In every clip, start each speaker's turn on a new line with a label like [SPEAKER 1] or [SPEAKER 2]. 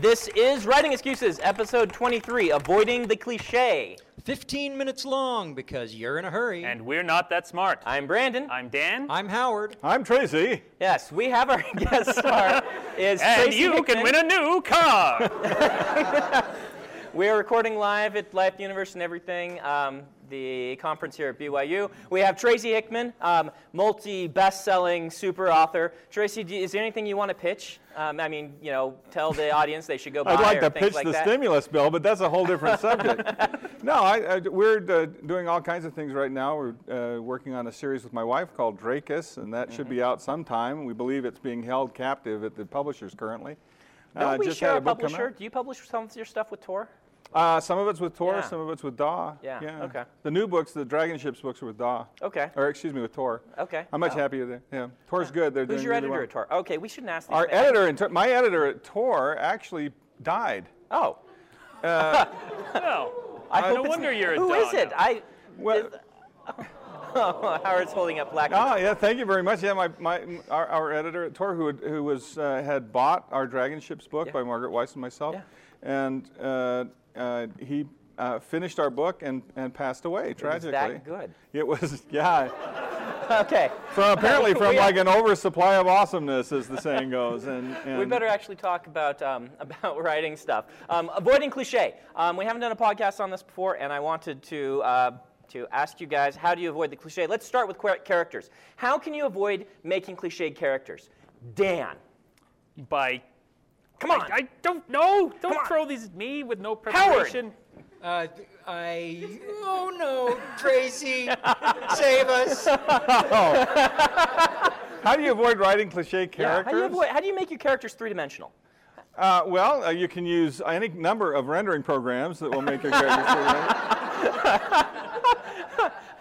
[SPEAKER 1] This is Writing Excuses, episode 23, Avoiding the Cliche.
[SPEAKER 2] 15 minutes long because you're in a hurry.
[SPEAKER 3] And we're not that smart.
[SPEAKER 1] I'm Brandon.
[SPEAKER 3] I'm Dan.
[SPEAKER 2] I'm Howard.
[SPEAKER 4] I'm Tracy.
[SPEAKER 1] yes, we have our guest star is
[SPEAKER 3] and
[SPEAKER 1] Tracy
[SPEAKER 3] you
[SPEAKER 1] Hickman.
[SPEAKER 3] can win a new car.
[SPEAKER 1] We are recording live at Life Universe and everything, um, the conference here at BYU. We have Tracy Hickman, um, multi best-selling super author. Tracy, do, is there anything you want to pitch? Um, I mean, you know, tell the audience they should go buy
[SPEAKER 4] I'd like to pitch
[SPEAKER 1] like
[SPEAKER 4] the
[SPEAKER 1] that.
[SPEAKER 4] stimulus bill, but that's a whole different subject. no, I, I, we're uh, doing all kinds of things right now. We're uh, working on a series with my wife called Drakis, and that should be
[SPEAKER 1] Mm-hmm.
[SPEAKER 4] out sometime. We believe it's being held captive at the publishers currently.
[SPEAKER 1] Don't
[SPEAKER 4] Uh,
[SPEAKER 1] we share a
[SPEAKER 4] a
[SPEAKER 1] publisher? Do you publish some of your stuff with Tor?
[SPEAKER 4] Uh, some of it's with Tor,
[SPEAKER 1] Yeah.
[SPEAKER 4] some of it's with DAW.
[SPEAKER 1] Yeah, okay.
[SPEAKER 4] The new books, the Dragon Ships books, are with DAW.
[SPEAKER 1] Okay.
[SPEAKER 4] Or excuse me, with Tor.
[SPEAKER 1] Okay.
[SPEAKER 4] I'm much
[SPEAKER 1] Oh.
[SPEAKER 4] happier there. Yeah, Tor's good. They're
[SPEAKER 1] Who's
[SPEAKER 4] doing
[SPEAKER 1] your
[SPEAKER 4] really
[SPEAKER 1] editor
[SPEAKER 4] well.
[SPEAKER 1] at Tor? Okay, we shouldn't ask these
[SPEAKER 4] Our
[SPEAKER 1] things.
[SPEAKER 4] editor, in Tor- my editor at Tor, actually died.
[SPEAKER 1] Oh.
[SPEAKER 3] no.
[SPEAKER 1] I
[SPEAKER 3] no wonder you're a
[SPEAKER 1] Who is
[SPEAKER 3] dog
[SPEAKER 1] it?
[SPEAKER 3] now.
[SPEAKER 1] I.
[SPEAKER 4] Well,
[SPEAKER 1] Oh, Howard's holding up black.
[SPEAKER 4] Oh yeah, thank you very much. Yeah, my, my our, our editor at Tor, who had, who was uh, had bought our Dragon Ships book
[SPEAKER 1] Yeah.
[SPEAKER 4] by Margaret Weis and myself,
[SPEAKER 1] Yeah.
[SPEAKER 4] and uh, uh, he uh, finished our book and, and passed away
[SPEAKER 1] It was
[SPEAKER 4] tragically.
[SPEAKER 1] that good.
[SPEAKER 4] It was yeah,
[SPEAKER 1] Okay.
[SPEAKER 4] from apparently from
[SPEAKER 1] We-
[SPEAKER 4] like an oversupply of awesomeness, as the saying goes. And, and
[SPEAKER 1] We better actually talk about um, about writing stuff. Um, avoiding cliche. Um, we haven't done a podcast on this before, and I wanted to uh, to ask you guys how do you avoid the cliche. Let's start with characters. How can you avoid making cliched characters? Dan,
[SPEAKER 3] By.
[SPEAKER 1] Come on.
[SPEAKER 3] I, I don't know. Don't throw these at me with no
[SPEAKER 1] Howard.
[SPEAKER 3] preparation.
[SPEAKER 2] Uh, I. Oh no, Tracy, save us.
[SPEAKER 4] how do you avoid writing cliche
[SPEAKER 1] yeah,
[SPEAKER 4] characters?
[SPEAKER 1] how, do you avoid, how do you make your characters three dimensional?
[SPEAKER 4] Uh, well, uh, you can use any number of rendering programs that will make your characters. three-dimensional.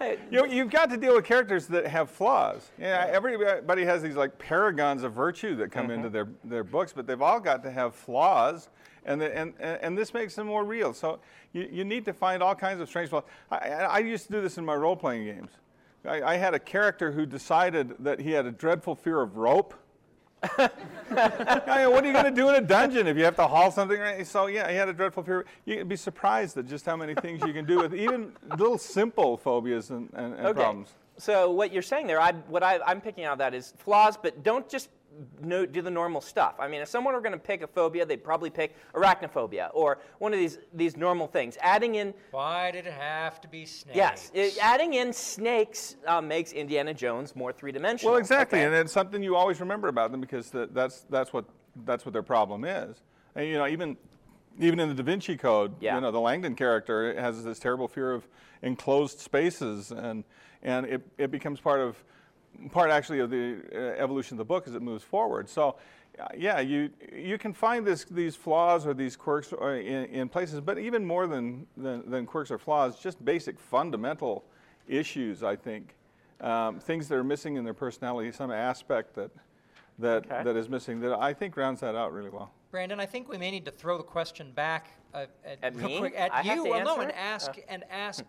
[SPEAKER 4] you, you've got to deal with characters that have flaws. Yeah, everybody has these like paragons of virtue that come into mm-hmm. their, their books, but they've all got to have flaws, and, the, and, and this makes them more real. So you, you need to find all kinds of strange flaws. I, I I used to do this in my role playing games. I, I had a character who decided that he had a dreadful fear of rope. Oh, I mean, what are you going to do in a dungeon if you have to haul something? around? So yeah, he had a dreadful fear. You'd be surprised at just how many things you can do with even little simple phobias and, and, and
[SPEAKER 1] Okay.
[SPEAKER 4] problems.
[SPEAKER 1] So what you're saying there, I, what I, I'm picking out of that is flaws, but don't just no, do the normal stuff. I mean, if someone were going to pick a phobia, they'd probably pick arachnophobia or one of these these normal things. Adding in
[SPEAKER 2] Why did it have to be snakes?
[SPEAKER 1] Yes, it, adding in snakes uh, makes Indiana Jones more three-dimensional.
[SPEAKER 4] Well, exactly,
[SPEAKER 1] Okay.
[SPEAKER 4] and it's something you always remember about them because the, that's that's what that's what their problem is. And you know, even even in the Da Vinci Code,
[SPEAKER 1] Yeah.
[SPEAKER 4] you know, the Langdon character has this terrible fear of enclosed spaces, and and it, it becomes part of part actually of the uh, evolution of the book as it moves forward. So. uh, Yeah, you you can find this, these flaws or these quirks uh, in, in places, but even more than, than, than quirks or flaws, just basic fundamental issues, I think. Um, things that are missing in their personality, some aspect that, that,
[SPEAKER 1] Okay.
[SPEAKER 4] that is missing, that I think rounds that out really well.
[SPEAKER 2] Brandon, I think we may need to throw the question back uh, at,
[SPEAKER 1] At
[SPEAKER 2] real
[SPEAKER 1] me?
[SPEAKER 2] quick at
[SPEAKER 1] I have
[SPEAKER 2] you.
[SPEAKER 1] to
[SPEAKER 2] well, no,
[SPEAKER 1] answer
[SPEAKER 2] and ask
[SPEAKER 1] Uh.
[SPEAKER 2] and ask.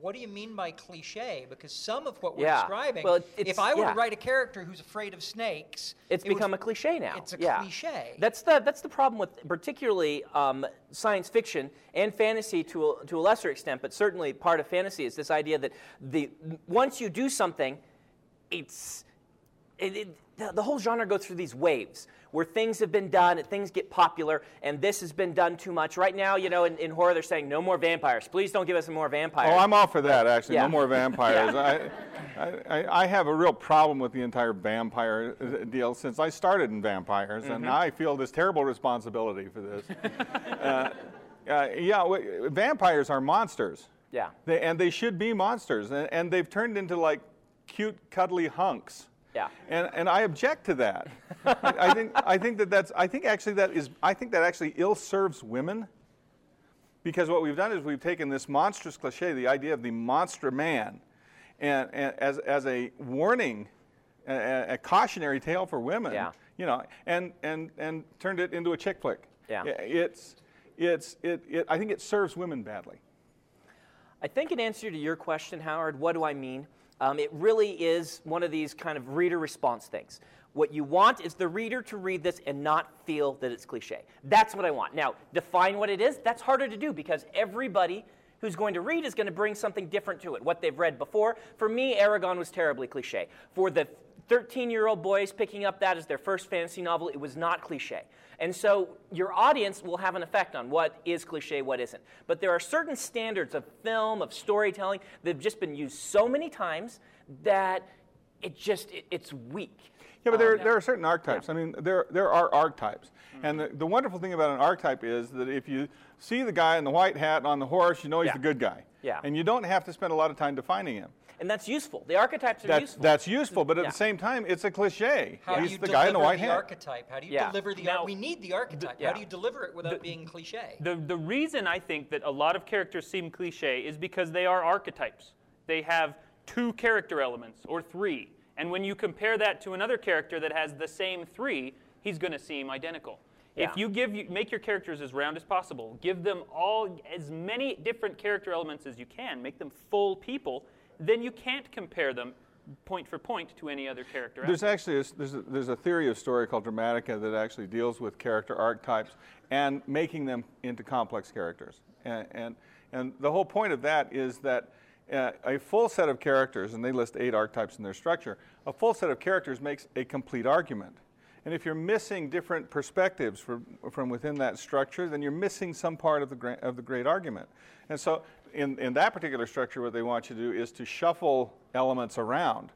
[SPEAKER 2] What do you mean by cliche? Because some of what we're
[SPEAKER 1] Yeah.
[SPEAKER 2] describing,
[SPEAKER 1] well,
[SPEAKER 2] if I were
[SPEAKER 1] yeah.
[SPEAKER 2] to write a character who's afraid of snakes,
[SPEAKER 1] It's
[SPEAKER 2] it would-
[SPEAKER 1] become a cliche now.
[SPEAKER 2] It's a
[SPEAKER 1] yeah.
[SPEAKER 2] cliche.
[SPEAKER 1] That's the that's the problem with particularly um, science fiction and fantasy to a, to a lesser extent, but certainly part of fantasy is this idea that the once you do something, it's it, it, the, the whole genre goes through these waves where things have been done and things get popular and this has been done too much. Right now, you know, in, in horror, they're saying no more vampires. Please don't give us more vampires.
[SPEAKER 4] Oh, I'm all for that, actually.
[SPEAKER 1] Yeah.
[SPEAKER 4] No more vampires. I, I, I have a real problem with the entire vampire uh, deal since I started in vampires, and now I feel this terrible responsibility for this. uh, uh, yeah, w- vampires are monsters.
[SPEAKER 1] Yeah.
[SPEAKER 4] They, and they should be monsters, and, and they've turned into like cute, cuddly hunks.
[SPEAKER 1] Yeah.
[SPEAKER 4] And, and I object to that. I, I think I think that that's I think actually that is I think that actually ill serves women. Because what we've done is we've taken this monstrous cliche, the idea of the monster man, and, and as, as a warning, a, a cautionary tale for women,
[SPEAKER 1] Yeah.
[SPEAKER 4] you know, and, and, and turned it into a chick flick.
[SPEAKER 1] Yeah.
[SPEAKER 4] It's, it's, it, it, I think it serves women badly.
[SPEAKER 1] I think in answer to your question, Howard, what do I mean? Um, it really is one of these kind of reader response things. What you want is the reader to read this and not feel that it's cliche. That's what I want. Now, define what it is. That's harder to do because everybody who's going to read is going to bring something different to it, what they've read before. For me, Eragon was terribly cliche. For the 13 year old boys picking up that as their first fantasy novel, it was not cliche. And so your audience will have an effect on what is cliche, what isn't. But there are certain standards of film, of storytelling, that have just been used so many times that it just, it, it's weak.
[SPEAKER 4] Yeah, but there,
[SPEAKER 1] Um,
[SPEAKER 4] there are certain archetypes. I mean, there, there are archetypes. And the, the wonderful thing about an archetype is that if you see the guy in the white hat on the horse, you know he's
[SPEAKER 1] Yeah.
[SPEAKER 4] the good guy.
[SPEAKER 1] Yeah.
[SPEAKER 4] And you don't have to spend a lot of time defining him.
[SPEAKER 1] And that's useful. The archetypes are
[SPEAKER 4] That's,
[SPEAKER 1] useful.
[SPEAKER 4] that's useful, but at
[SPEAKER 1] Yeah.
[SPEAKER 4] the same time, it's a cliche.
[SPEAKER 2] How do
[SPEAKER 4] he's
[SPEAKER 2] you
[SPEAKER 4] the
[SPEAKER 2] deliver
[SPEAKER 4] guy in the white hat.
[SPEAKER 2] archetype? How do you
[SPEAKER 1] Yeah.
[SPEAKER 2] deliver the?
[SPEAKER 3] Now-
[SPEAKER 2] ar- we need the archetype.
[SPEAKER 1] yeah.
[SPEAKER 2] How do you deliver it without being cliche?
[SPEAKER 3] The, the reason I think that a lot of characters seem cliche is because they are archetypes. They have two character elements or three. And when you compare that to another character that has the same three, he's going to seem identical.
[SPEAKER 1] Yeah.
[SPEAKER 3] If you give you, make your characters as round as possible, give them all as many different character elements as you can, make them full people, then you can't compare them point for point to any other character.
[SPEAKER 4] There's actually a, there's, a, there's a theory of story called Dramatica that actually deals with character archetypes and making them into complex characters. And, and, and the whole point of that is that uh, a full set of characters, and they list eight archetypes in their structure, a full set of characters makes a complete argument. And if you're missing different perspectives from, from within that structure, then you're missing some part of the, gra- of the great argument. And so, in, in that particular structure, what they want you to do is to shuffle elements around.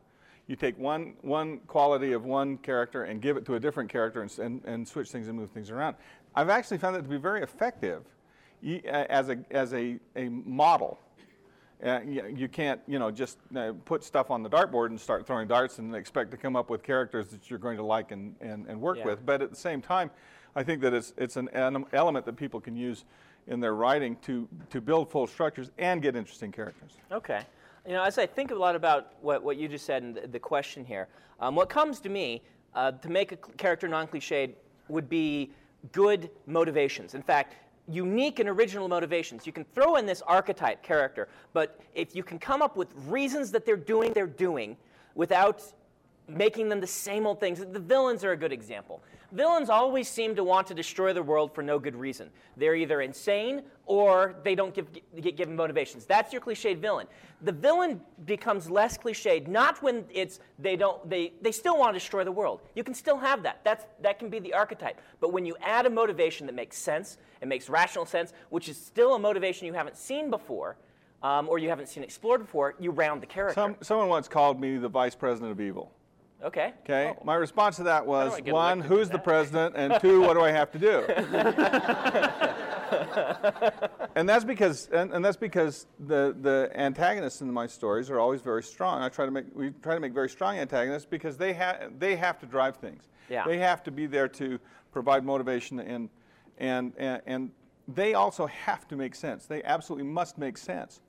[SPEAKER 4] You take one, one quality of one character and give it to a different character and, and, and switch things and move things around. I've actually found that to be very effective as, a, as a, a model. Uh, you, can't, you know, just uh, put stuff on the dartboard and start throwing darts and expect to come up with characters that you're going to like and, and, and work
[SPEAKER 1] Yeah.
[SPEAKER 4] with. But at the same time, I think that it's, it's an element that people can use in their writing to, to build full structures and get interesting characters.
[SPEAKER 1] Okay. You know, as I think a lot about what, what you just said and the, the question here, um, what comes to me uh, to make a character non cliched would be good motivations. In fact, unique and original motivations. You can throw in this archetype character, but if you can come up with reasons that they're doing they're doing without making them the same old things. The villains are a good example. Villains always seem to want to destroy the world for no good reason. They're either insane or they don't give, get given motivations. That's your cliched villain. The villain becomes less cliched not when it's they don't they, they still want to destroy the world. You can still have that. That's that can be the archetype. But when you add a motivation that makes sense, it makes rational sense, which is still a motivation you haven't seen before, um, or you haven't seen explored before, you round the character.
[SPEAKER 4] Some, someone once called me the vice president of evil.
[SPEAKER 1] Okay.
[SPEAKER 4] Okay, my response to that was one, who's the president, and two, what do I have to do? and that's because, and, and that's because the, the antagonists in my stories are always very strong. I try to make, we try to make very strong antagonists because they have, they have to drive things.
[SPEAKER 1] Yeah.
[SPEAKER 4] They have to be there to provide motivation and, and, and, and they also have to make sense. They absolutely must make sense.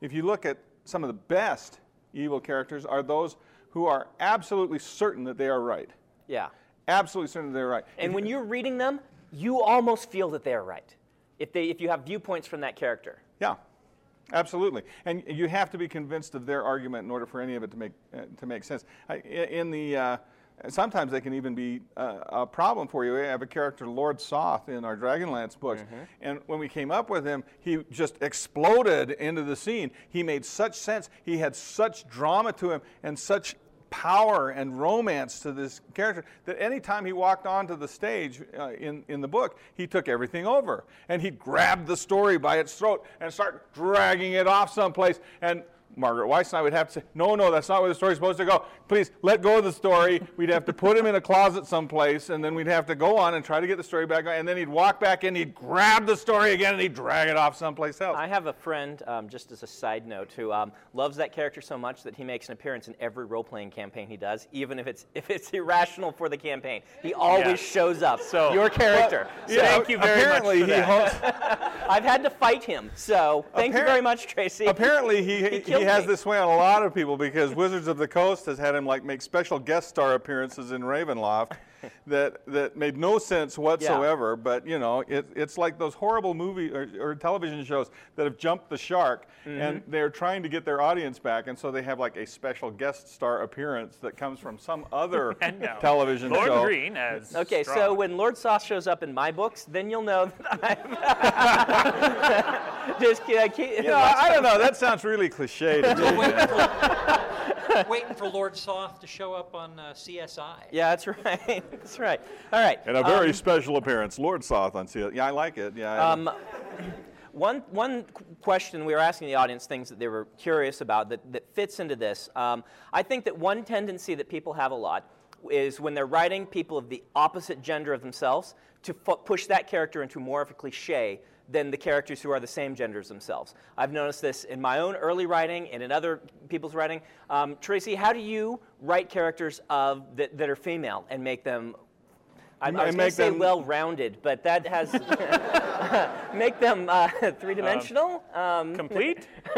[SPEAKER 4] If you look at some of the best evil characters are those who are absolutely certain that they are right.
[SPEAKER 1] Yeah.
[SPEAKER 4] Absolutely certain that they're right.
[SPEAKER 1] And when you're reading them, you almost feel that they're right. If, they, if you have viewpoints from that character.
[SPEAKER 4] Yeah, absolutely. And you have to be convinced of their argument in order for any of it to make uh, to make sense. I, in the uh, sometimes they can even be uh, a problem for you. We have a character, Lord Soth, in our Dragonlance books, and when we came up with him, he just exploded into the scene. He made such sense. He had such drama to him and such power and romance to this character that anytime he walked onto the stage uh, in, in the book, he took everything over. And he'd grab the story by its throat and start dragging it off someplace. And Margaret Weis and I would have to say, no, no, that's not where the story's supposed to go. Please let go of the story. We'd have to put him in a closet someplace, and then we'd have to go on and try to get the story back on. And then he'd walk back in, he'd grab the story again, and he'd drag it off someplace else.
[SPEAKER 1] I have a friend, um, just as a side note, who um, loves that character so much that he makes an appearance in every role-playing campaign he does, even if it's if it's irrational for the campaign. He always shows up.
[SPEAKER 3] So-
[SPEAKER 1] your character.
[SPEAKER 3] Yeah, Thank you very much
[SPEAKER 4] apparently he hosts-
[SPEAKER 1] I've had to fight him, so thank you very much, Tracy.
[SPEAKER 4] Apparently, he, he,
[SPEAKER 1] killed
[SPEAKER 4] has
[SPEAKER 1] me.
[SPEAKER 4] this way on a lot of people because Wizards of the Coast has had him like make special guest star appearances in Ravenloft, that that made no sense whatsoever. But you know, it, it's like those horrible movie or, or television shows that have jumped the shark, and mm-hmm. they're trying to get their audience back, and so they have like a special guest star appearance that comes from some other
[SPEAKER 3] And now,
[SPEAKER 4] television
[SPEAKER 3] Lord
[SPEAKER 4] show.
[SPEAKER 3] Green as
[SPEAKER 1] Okay, so when Lord Soth shows up in my books, then you'll know that I'm just kidding. I keep,
[SPEAKER 4] You know, I, I don't know. That sounds really cliche to me.
[SPEAKER 2] waiting, for, waiting for Lord Soth to show up on uh, CSI.
[SPEAKER 1] yeah, that's right. That's right. All right.
[SPEAKER 4] And a very
[SPEAKER 1] um,
[SPEAKER 4] special appearance, Lord Soth on CSI. Yeah, I like it. Yeah.
[SPEAKER 1] Um, one, one question we were asking the audience, things that they were curious about that, that fits into this. Um, I think that one tendency that people have a lot is when they're writing people of the opposite gender of themselves to fu- push that character into more of a cliche than the characters who are the same genders themselves. I've noticed this in my own early writing and in other people's writing. Um, Tracy, how do you write characters of that, that are female and make them I, I was going to say
[SPEAKER 4] them-
[SPEAKER 1] well-rounded, but that has make them uh, three-dimensional. Um,
[SPEAKER 3] complete.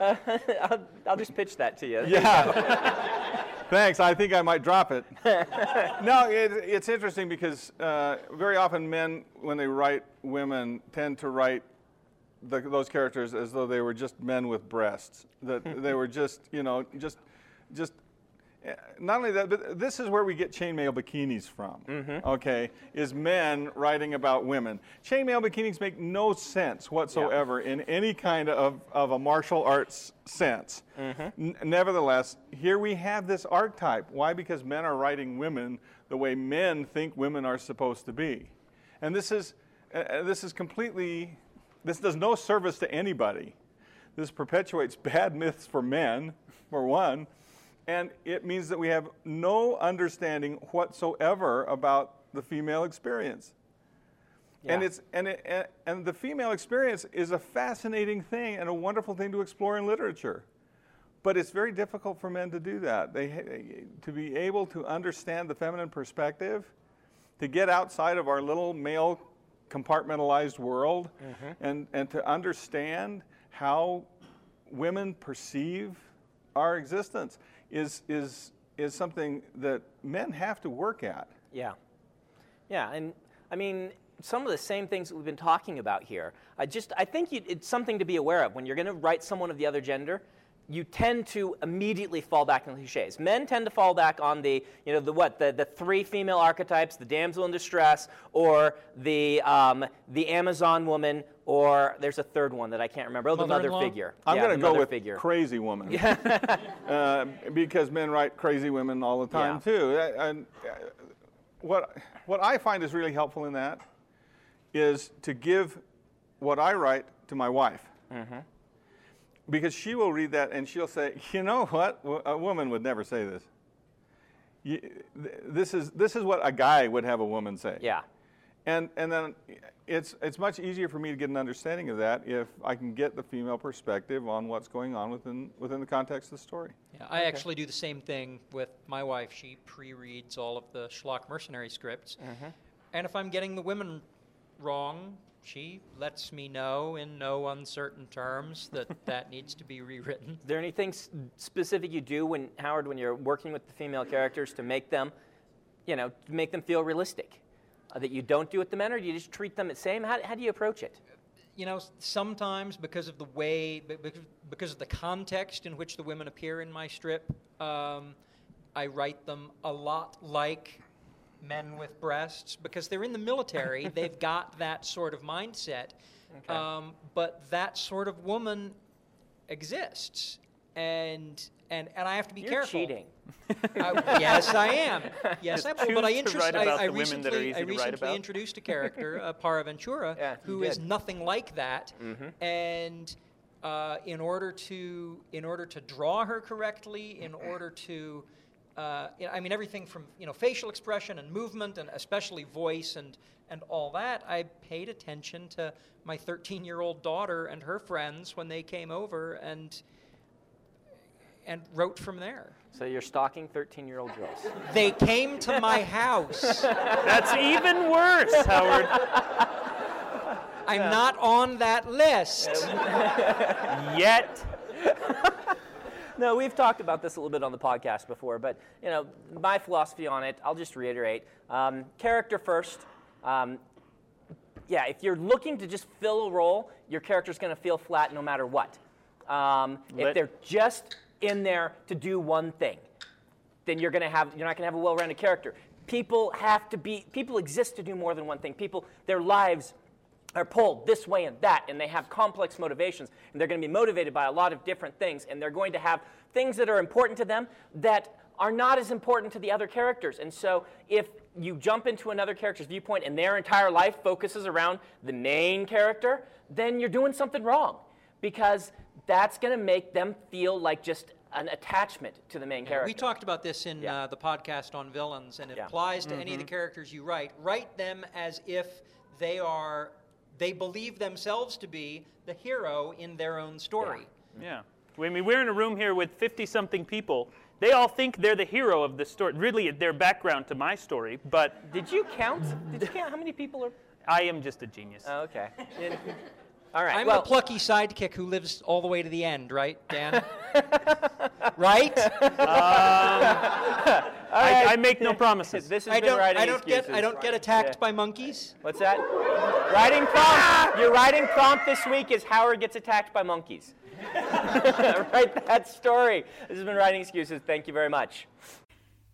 [SPEAKER 1] I'll, I'll just pitch that to you.
[SPEAKER 4] Yeah. Thanks. I think I might drop it. no, it, it's interesting because uh, very often men, when they write women, tend to write the, those characters as though they were just men with breasts. That they were just, you know, just, just. Eh, Not only that, but this is where we get chainmail bikinis from. Okay, is men writing about women. Chainmail bikinis make no sense whatsoever in any kind of, of a martial arts sense. N- nevertheless, here we have this archetype. Why? Because men are writing women the way men think women are supposed to be, and this is uh, uh, this is completely this does no service to anybody. This perpetuates bad myths for men, for one, and it means that we have no understanding whatsoever about the female experience. And it's and it, and, the female experience is a fascinating thing and a wonderful thing to explore in literature. But it's very difficult for men to do that. They to be able to understand the feminine perspective, to get outside of our little male compartmentalized world, mm-hmm. and and to understand how women perceive our existence is is is something that men have to work at.
[SPEAKER 1] Yeah. Yeah, and I mean, some of the same things that we've been talking about here. I just, I think you, it's something to be aware of. When you're going to write someone of the other gender, you tend to immediately fall back on cliches. Men tend to fall back on the, you know, the what, the, the three female archetypes, the damsel in distress, or the, um, the Amazon woman, or there's a third one that I can't remember. Oh, the mother figure.
[SPEAKER 4] I'm
[SPEAKER 1] yeah,
[SPEAKER 4] going to go
[SPEAKER 1] mother
[SPEAKER 4] with
[SPEAKER 1] figure.
[SPEAKER 4] crazy woman. uh, because men write crazy women all the time
[SPEAKER 1] Yeah.
[SPEAKER 4] too. Uh, And uh, what what I find is really helpful in that is to give what I write to my wife.
[SPEAKER 1] Mm-hmm.
[SPEAKER 4] Because she will read that and she'll say, "You know what? a woman would never say this. You, th- this is this is what a guy would have a woman say."
[SPEAKER 1] Yeah.
[SPEAKER 4] And, and then it's, it's much easier for me to get an understanding of that if I can get the female perspective on what's going on within, within the context of the story.
[SPEAKER 2] Yeah, I actually do the same thing with my wife. She pre-reads all of the Schlock mercenary scripts, mm-hmm. and if I'm getting the women wrong, she lets me know in no uncertain terms that that needs to be rewritten.
[SPEAKER 1] Is there anything s- specific you do when Howard, when you're working with the female characters to make them, you know, to make them feel realistic? That you don't do with the men, or do you just treat them the same? How, how do you approach it?
[SPEAKER 2] You know, sometimes because of the way, be- be- because of the context in which the women appear in my strip, um, I write them a lot like men with breasts because they're in the military. they've got that sort of mindset.
[SPEAKER 1] Okay.
[SPEAKER 2] Um, but that sort of woman exists. And, and, and I have to be
[SPEAKER 1] You're
[SPEAKER 2] careful.
[SPEAKER 1] cheating.
[SPEAKER 2] I- yes, I am. Yes, I am. But I,
[SPEAKER 3] to
[SPEAKER 2] interest,
[SPEAKER 3] write
[SPEAKER 2] I,
[SPEAKER 3] about
[SPEAKER 2] I
[SPEAKER 3] the women that are
[SPEAKER 2] recently,
[SPEAKER 3] easy
[SPEAKER 2] I
[SPEAKER 3] to write
[SPEAKER 2] recently
[SPEAKER 3] about.
[SPEAKER 2] introduced a character, uh, Para Ventura,
[SPEAKER 1] Yeah, you
[SPEAKER 2] who is
[SPEAKER 1] did.
[SPEAKER 2] nothing like that.
[SPEAKER 3] Mm-hmm.
[SPEAKER 2] And uh, in order to in order to draw her correctly, in order to uh, you know, I mean everything from you know facial expression and movement, and especially voice and and all that. I paid attention to my 13 year old daughter and her friends when they came over, and and wrote from there.
[SPEAKER 1] So you're stalking 13-year-old girls.
[SPEAKER 2] They came to my house.
[SPEAKER 3] That's even worse, Howard.
[SPEAKER 2] I'm not on that list.
[SPEAKER 3] Yet.
[SPEAKER 1] no, we've talked about this a little bit on the podcast before, but you know, my philosophy on it, I'll just reiterate: um, character first. Um, yeah, if you're looking to just fill a role, your character's going to feel flat no matter what. Um, if they're just in there to do one thing, then you're going to have you're not going to have a well-rounded character. People have to be people exist to do more than one thing. People their lives are pulled this way and that, and they have complex motivations, and they're going to be motivated by a lot of different things, and they're going to have things that are important to them that are not as important to the other characters. And so if you jump into another character's viewpoint and their entire life focuses around the main character, then you're doing something wrong because that's going to make them feel like just an attachment to the main character.
[SPEAKER 2] We talked about this in
[SPEAKER 1] Yeah.
[SPEAKER 2] uh, the podcast on villains, and it
[SPEAKER 1] Yeah.
[SPEAKER 2] applies to any of the characters you write. Write them as if they are, they believe themselves to be the hero in their own story.
[SPEAKER 3] Yeah. I mean, we're in a room here with 50 something people. They all think they're the hero of the story. Really, their background to my story, but
[SPEAKER 1] Did you count? Did you count how many people are?
[SPEAKER 3] I am just a genius.
[SPEAKER 1] Oh, okay. All right.
[SPEAKER 2] I'm
[SPEAKER 1] well,
[SPEAKER 2] the plucky sidekick who lives all the way to the end, right, Dan? right?
[SPEAKER 3] Um, I, I make no promises.
[SPEAKER 1] this has
[SPEAKER 2] I
[SPEAKER 1] been
[SPEAKER 2] don't.
[SPEAKER 1] writing
[SPEAKER 2] I don't get. I don't get attacked
[SPEAKER 1] Yeah.
[SPEAKER 2] by monkeys.
[SPEAKER 1] What's that? writing prompt. Your writing prompt this week is Howard gets attacked by monkeys. Write that story. This has been writing excuses. Thank you very much.